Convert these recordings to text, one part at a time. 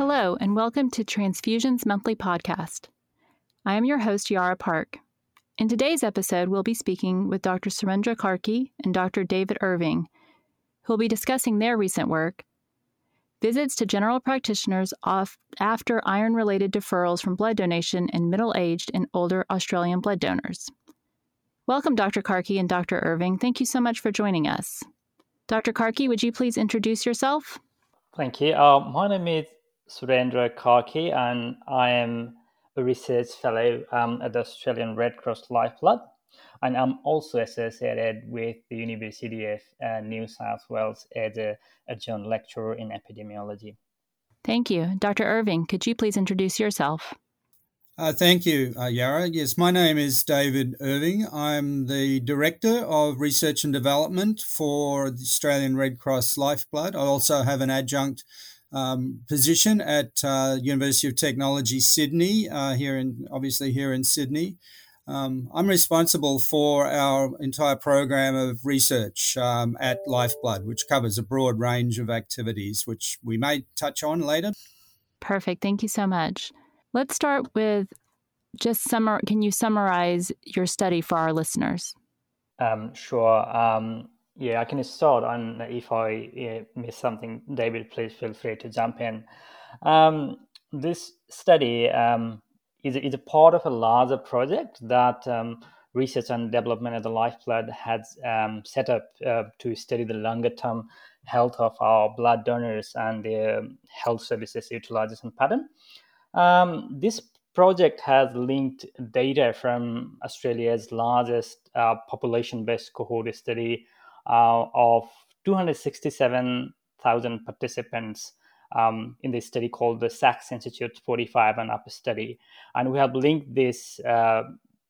Hello, and welcome to Transfusion's monthly podcast. I am your host, Yara Park. In today's episode, we'll be speaking with Dr. Surendra Karki and Dr. David Irving, who will be discussing their recent work visits to general practitioners after iron related deferrals from blood donation in middle aged and older Australian blood donors. Welcome, Dr. Karki and Dr. Irving. Thank you so much for joining us. Dr. Karki, would you please introduce yourself? Thank you. Uh, my name is Surendra Karki, and I am a research fellow um, at the Australian Red Cross Lifeblood. And I'm also associated with the University of uh, New South Wales as a adjunct lecturer in epidemiology. Thank you. Dr. Irving, could you please introduce yourself? Uh, thank you, uh, Yara. Yes, my name is David Irving. I'm the Director of Research and Development for the Australian Red Cross Lifeblood. I also have an adjunct um, position at uh, University of Technology Sydney uh, here in obviously here in Sydney. Um, I'm responsible for our entire program of research um, at Lifeblood, which covers a broad range of activities, which we may touch on later. Perfect. Thank you so much. Let's start with just summar. Can you summarize your study for our listeners? Um, sure. Yeah, I can start, and if I miss something, David, please feel free to jump in. Um, this study um, is, is a part of a larger project that um, research and development at the Lifeblood has um, set up uh, to study the longer term health of our blood donors and their health services utilization pattern. Um, this project has linked data from Australia's largest uh, population based cohort study uh, of 267,000 participants um, in this study called the Sax Institute 45 and Up study. And we have linked this uh,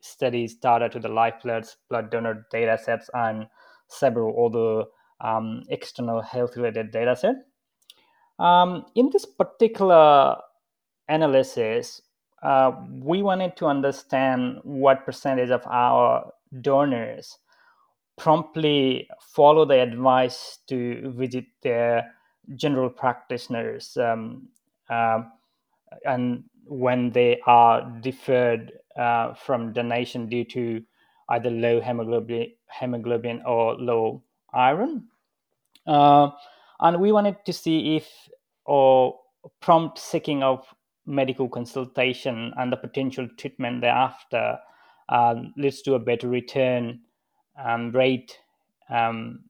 study's data to the Lifeblood's blood donor data sets and several other um, external health related data set. Um, in this particular analysis, uh, we wanted to understand what percentage of our donors promptly follow the advice to visit their general practitioners um, uh, and when they are deferred uh, from donation due to either low hemoglobin, hemoglobin or low iron. Uh, and we wanted to see if or prompt seeking of medical consultation and the potential treatment thereafter uh, leads to a better return um, rate um,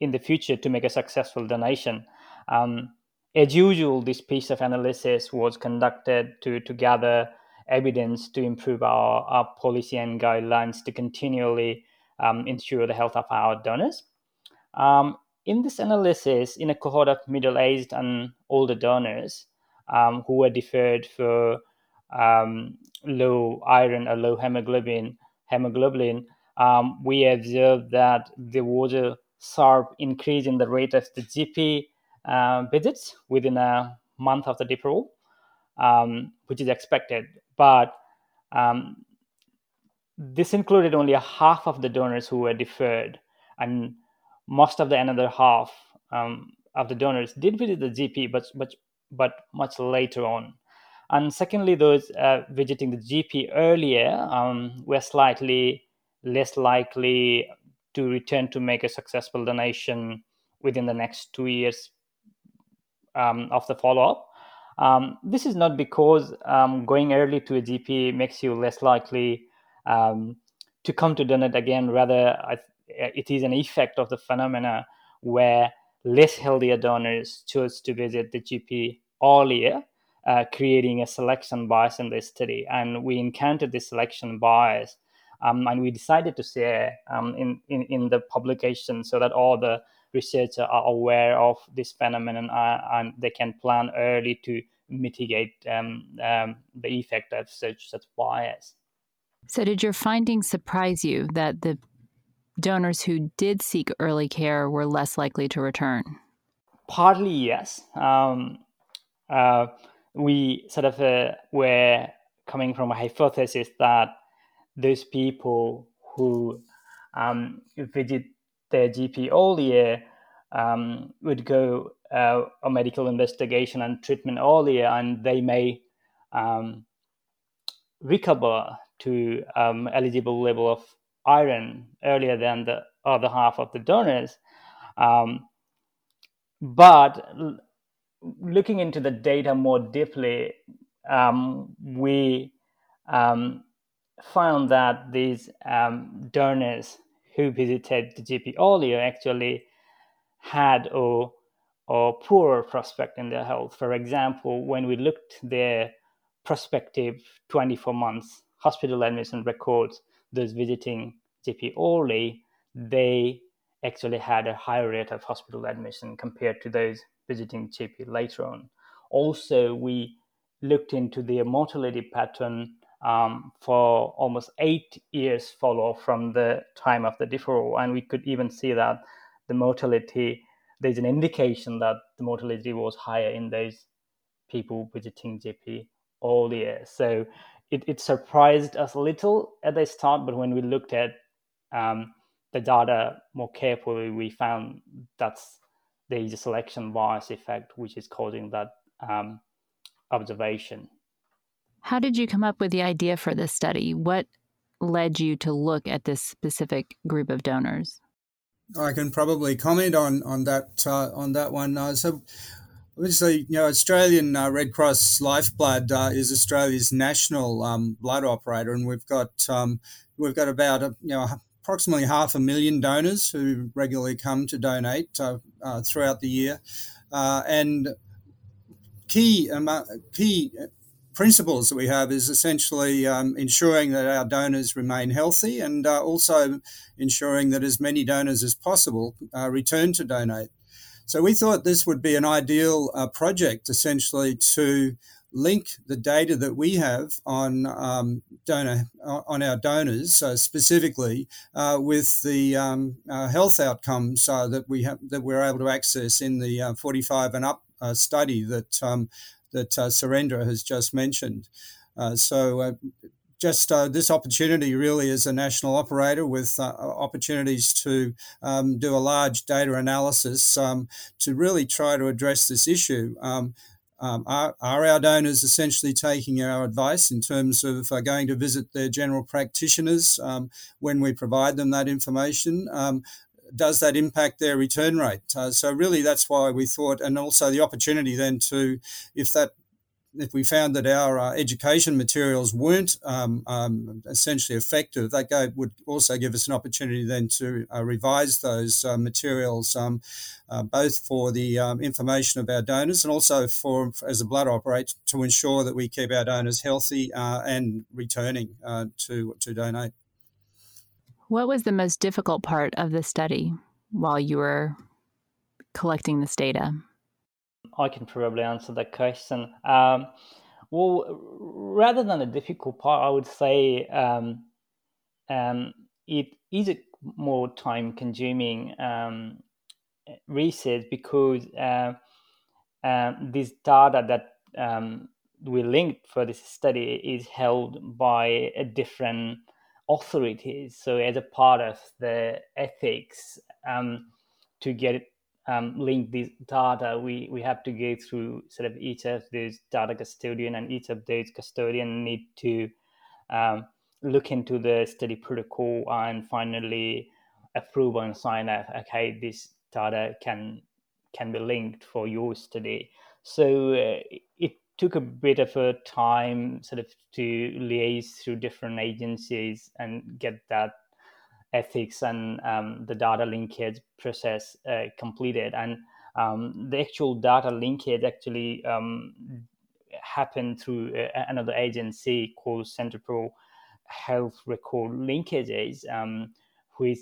in the future to make a successful donation. Um, as usual, this piece of analysis was conducted to, to gather evidence to improve our, our policy and guidelines to continually um, ensure the health of our donors. Um, in this analysis, in a cohort of middle aged and older donors um, who were deferred for low iron or low hemoglobin, hemoglobin um, we observed that there was a sharp increase in the rate of the GP uh, visits within a month of the deferral, um, which is expected. But um, this included only a half of the donors who were deferred, and most of the another half um, of the donors did visit the GP, but but but much later on. And secondly, those uh, visiting the GP earlier um, were slightly less likely to return to make a successful donation within the next two years um, of the follow up. Um, this is not because um, going early to a GP makes you less likely um, to come to donate again. Rather, it is an effect of the phenomena where less healthier donors chose to visit the GP earlier, uh, creating a selection bias in this study. And we encountered this selection bias um, and we decided to share um, in, in, in the publication so that all the researchers are aware of this phenomenon uh, and they can plan early to mitigate um, um, the effect of such such bias. So, did your findings surprise you that the donors who did seek early care were less likely to return? Partly, yes. Um, uh, we sort of uh, were coming from a hypothesis that those people who um, visit their GP all year um, would go uh, a medical investigation and treatment earlier, and they may um, recover to um, eligible level of iron earlier than the other half of the donors. Um, but looking into the data more deeply, um, we um, found that these um, donors who visited the GP earlier actually had a, a poor prospect in their health. For example, when we looked their prospective 24 months hospital admission records, those visiting GP early, they actually had a higher rate of hospital admission compared to those visiting GP later on. Also, we looked into their mortality pattern um, for almost eight years follow from the time of the deferral, and we could even see that the mortality there's an indication that the mortality was higher in those people visiting GP all year. So it, it surprised us a little at the start, but when we looked at um, the data more carefully, we found that's there's a selection bias effect which is causing that um, observation. How did you come up with the idea for this study? What led you to look at this specific group of donors? I can probably comment on on that uh, on that one. Uh, so, obviously, you know, Australian uh, Red Cross Lifeblood uh, is Australia's national um, blood operator, and we've got um, we've got about a, you know approximately half a million donors who regularly come to donate uh, uh, throughout the year, and key key principles that we have is essentially um, ensuring that our donors remain healthy and uh, also ensuring that as many donors as possible uh, return to donate. So we thought this would be an ideal uh, project essentially to link the data that we have on um, donor on our donors uh, specifically uh, with the um, uh, health outcomes that we have that we're able to access in the 45 and up study that um, that uh, Surendra has just mentioned. Uh, so uh, just uh, this opportunity really is a national operator with opportunities to um, do a large data analysis um, to really try to address this issue. Um, um are, are, our donors essentially taking our advice in terms of uh, going to visit their general practitioners um, when we provide them that information? Um, does that impact their return rate? Uh, so really, that's why we thought, and also the opportunity then to, if that if we found that our uh, education materials weren't um, um, essentially effective, that go, would also give us an opportunity then to uh, revise those uh, materials, um, uh, both for the um, information of our donors and also for, as a blood operator, to ensure that we keep our donors healthy uh, and returning uh, to to donate. What was the most difficult part of the study while you were collecting this data? I can probably answer that question. Um, well, rather than a difficult part, I would say um, um, it is a more time consuming um, research because uh, uh, this data that um, we linked for this study is held by a different authorities. So as a part of the ethics, um, to get um, link this data, we, we have to go through sort of each of these data custodian and each of those custodian need to um, look into the study protocol and finally approve and sign off. Okay, this data can can be linked for your study. So uh, it took a bit of a time sort of to liaise through different agencies and get that ethics and um, the data linkage process uh, completed and um, the actual data linkage actually um, happened through uh, another agency called Center for Health Record Linkages, um, which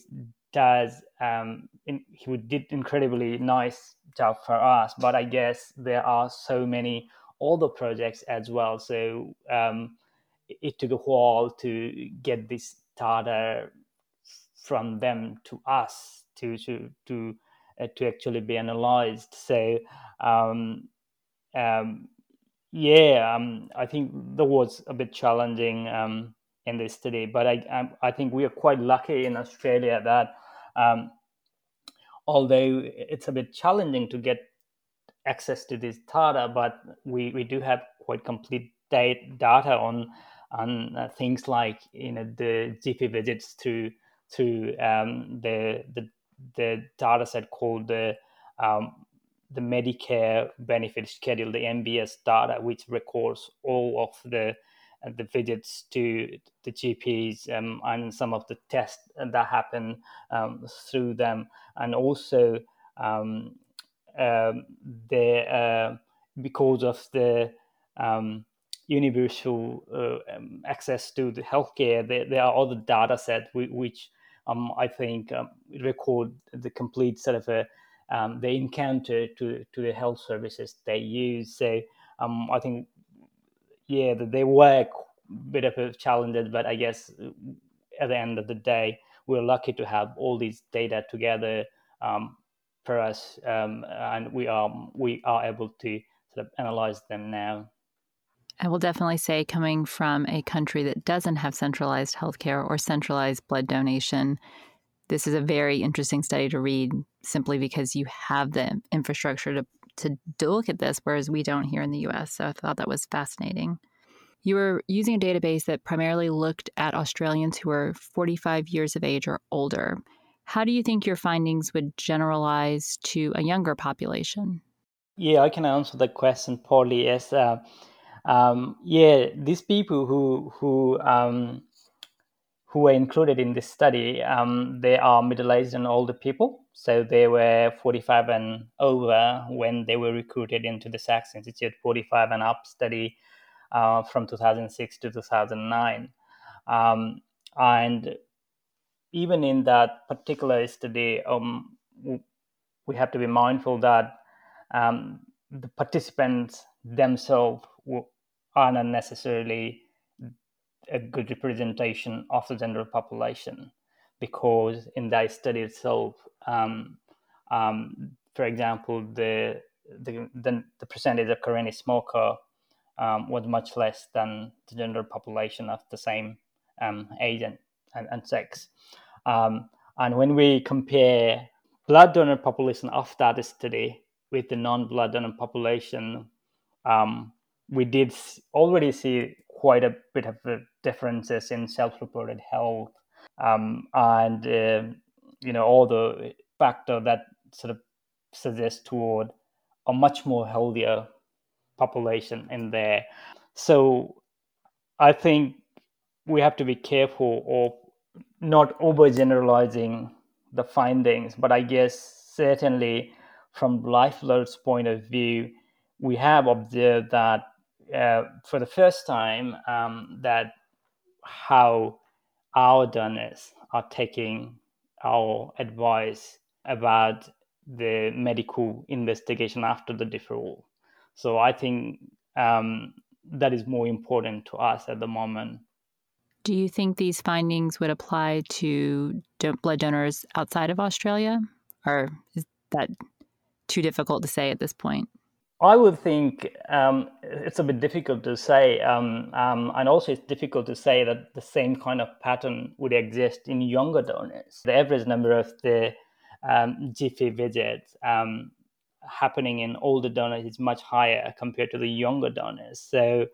does um, in, he did incredibly nice job for us. But I guess there are so many other projects as well. So um, it took a while to get this data from them to us to to to uh, to actually be analyzed. So um, um, yeah, um, I think that was a bit challenging um, in this study, but I, I, I think we are quite lucky in Australia that um, although it's a bit challenging to get access to this data, but we, we do have quite complete data on on uh, things like you know the GP visits to to um, the the the data set called the um, the Medicare benefit schedule, the MBS data, which records all of the uh, the visits to the GPs um, and some of the tests that happen um, through them, and also um, um the uh, because of the um, universal uh, um, access to the healthcare, there, there are other data sets which I think record the complete sort of a um, they encounter to to the health services they use. So um, I think yeah, they were a bit of a challenge, but I guess at the end of the day, we're lucky to have all these data together for us, um, and we are we are able to sort of analyze them now. I will definitely say, coming from a country that doesn't have centralized healthcare or centralized blood donation, this is a very interesting study to read simply because you have the infrastructure to, to, to look at this, whereas we don't here in the US. So I thought that was fascinating. You were using a database that primarily looked at Australians who were 45 years of age or older. How do you think your findings would generalize to a younger population? Yeah, I can answer that question partly as, uh, um, yeah, these people who who um, who were included in this study, um, they are middle-aged and older people. So they were 45 and over when they were recruited into the Sax Institute 45 and up study uh, from 2006 to 2009. Um, and even in that particular study, um, we have to be mindful that um, the participants themselves are not necessarily a good representation of the general population because in that study itself, um, um, for example, the, the, the, the, percentage of currently smoker um, was much less than the general population of the same um, age and, and, and sex. Um, and when we compare blood donor population of that study with the non-blood donor population, um, we did already see quite a bit of differences in self-reported health um, and uh, you know all the factor that sort of suggests toward a much more healthier population in there. So I think we have to be careful of not overgeneralizing the findings, but I guess certainly from Lifeblood's point of view, we have observed that uh, for the first time um, that how our donors are taking our advice about the medical investigation after the deferral. So I think um, that is more important to us at the moment. Do you think these findings would apply to blood donors outside of Australia, or is that too difficult to say at this point? I would think um, it's a bit difficult to say, um, um, and also it's difficult to say that the same kind of pattern would exist in younger donors. The average number of the um, GP visits um, happening in older donors is much higher compared to the younger donors. So,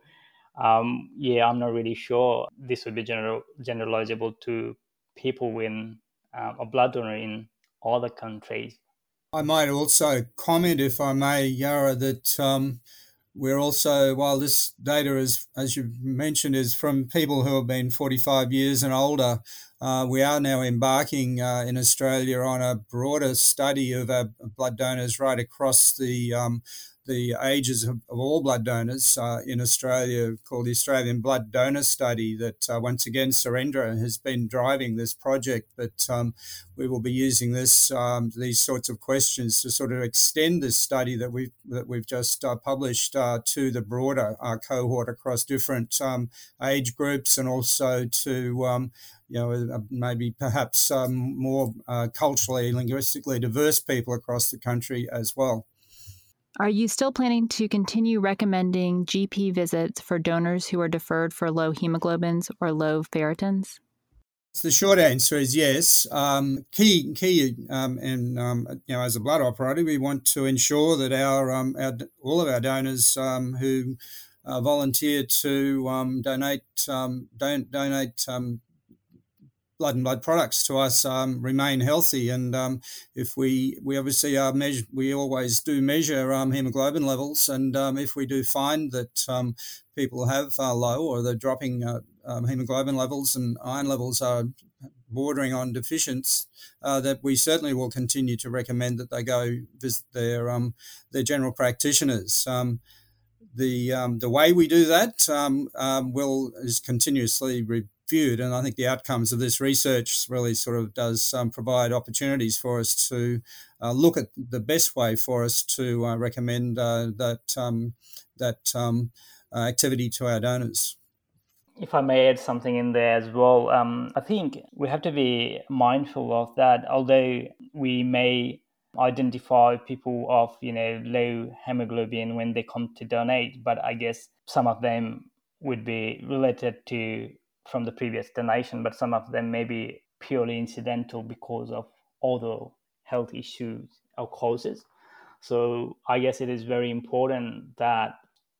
um, yeah, I'm not really sure this would be general generalizable to people with uh, a blood donor in other countries. I might also comment, if I may, Yara, that um, we're also, while this data is, as you mentioned, is from people who have been 45 years and older, uh, we are now embarking uh, in Australia on a broader study of blood donors right across the um, the ages of, of all blood donors uh, in Australia called the Australian Blood Donor Study that uh, once again Surendra has been driving this project but um, we will be using this um, these sorts of questions to sort of extend this study that we've that we've just uh, published uh, to the broader uh, cohort across different um, age groups and also to um, you know, maybe perhaps um, more uh, culturally, linguistically diverse people across the country as well. Are you still planning to continue recommending GP visits for donors who are deferred for low hemoglobins or low ferritins? The short answer is yes. Um, key, key, um, and um, you know, as a blood operator, we want to ensure that our, um, our all of our donors um, who uh, volunteer to um, donate don't donate blood and blood products to us um, remain healthy. And um, if we we obviously are measure, we always do measure um, hemoglobin levels, and um, if we do find that um, people have uh, low or they're dropping uh, um, hemoglobin levels and iron levels are bordering on deficiency, uh, that we certainly will continue to recommend that they go visit their their general practitioners the um, the way we do that um, um, will is continuously re- viewed. And I think the outcomes of this research really sort of does um, provide opportunities for us to uh, look at the best way for us to uh, recommend uh, that um, that um, uh, activity to our donors. If I may add something in there as well, um, I think we have to be mindful of that. Although we may identify people of you know low hemoglobin when they come to donate, but I guess some of them would be related to from the previous donation, but some of them may be purely incidental because of other health issues or causes. So I guess it is very important that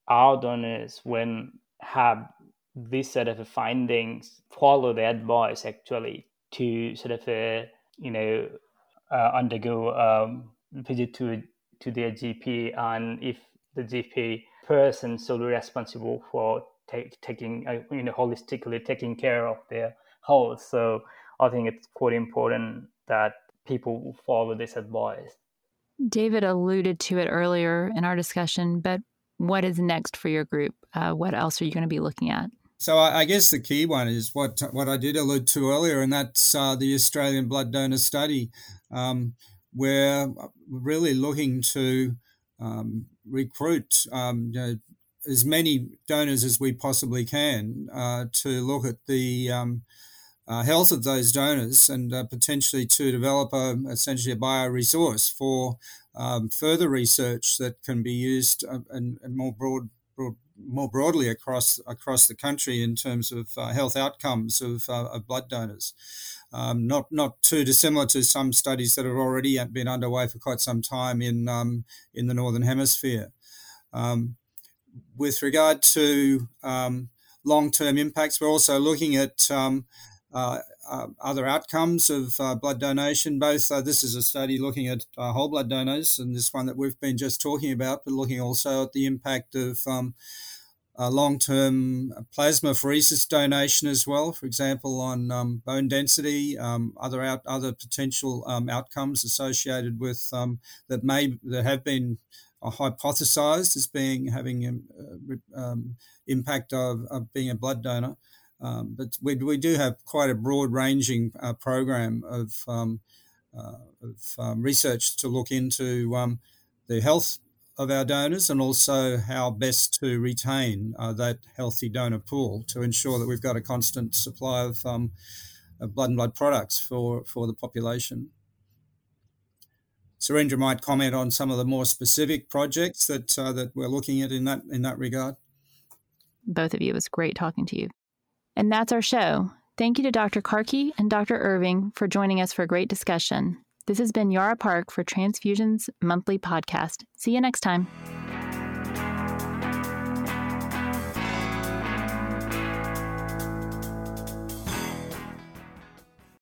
our donors, when have this sort of findings, follow the advice actually to sort of uh, you know uh, undergo um, visit to to their GP, and if the GP person solely responsible for take, taking uh, you know holistically taking care of their health. So I think it's quite important that people follow this advice. David alluded to it earlier in our discussion, but what is next for your group? Uh, what else are you going to be looking at? So I, guess the key one is what what I did allude to earlier, and that's uh, the Australian Blood Donor Study. Um, we're really looking to um, recruit um, you know, as many donors as we possibly can uh, to look at the um, uh, health of those donors and uh, potentially to develop a, essentially a bioresource for um, further research that can be used uh, and, and, more broad, broad, more broadly across across the country in terms of uh, health outcomes of, uh, of blood donors. Um, not not too dissimilar to some studies that have already been underway for quite some time in um, in the northern hemisphere. Um, with regard to um, long-term impacts, we're also looking at um, uh, uh, other outcomes of uh, blood donation. Both uh, this is a study looking at uh, whole blood donors, and this one that we've been just talking about, but looking also at the impact of um, uh, long-term plasmapheresis donation as well. For example, on um, bone density, um, other out, other potential um, outcomes associated with um, that may that have been are hypothesized as being having an uh, um, impact of, of, being a blood donor. Um, but we, we do have quite a broad ranging uh, program of, um, uh, of um, research to look into um, the health of our donors and also how best to retain uh, that healthy donor pool to ensure that we've got a constant supply of, um, of blood and blood products for, for the population. Surendra might comment on some of the more specific projects that uh, that we're looking at in that in that regard. Both of you, it was great talking to you. And that's our show. Thank you to Dr. Karki and Dr. Irving for joining us for a great discussion. This has been Yara Park for Transfusions Monthly Podcast. See you next time.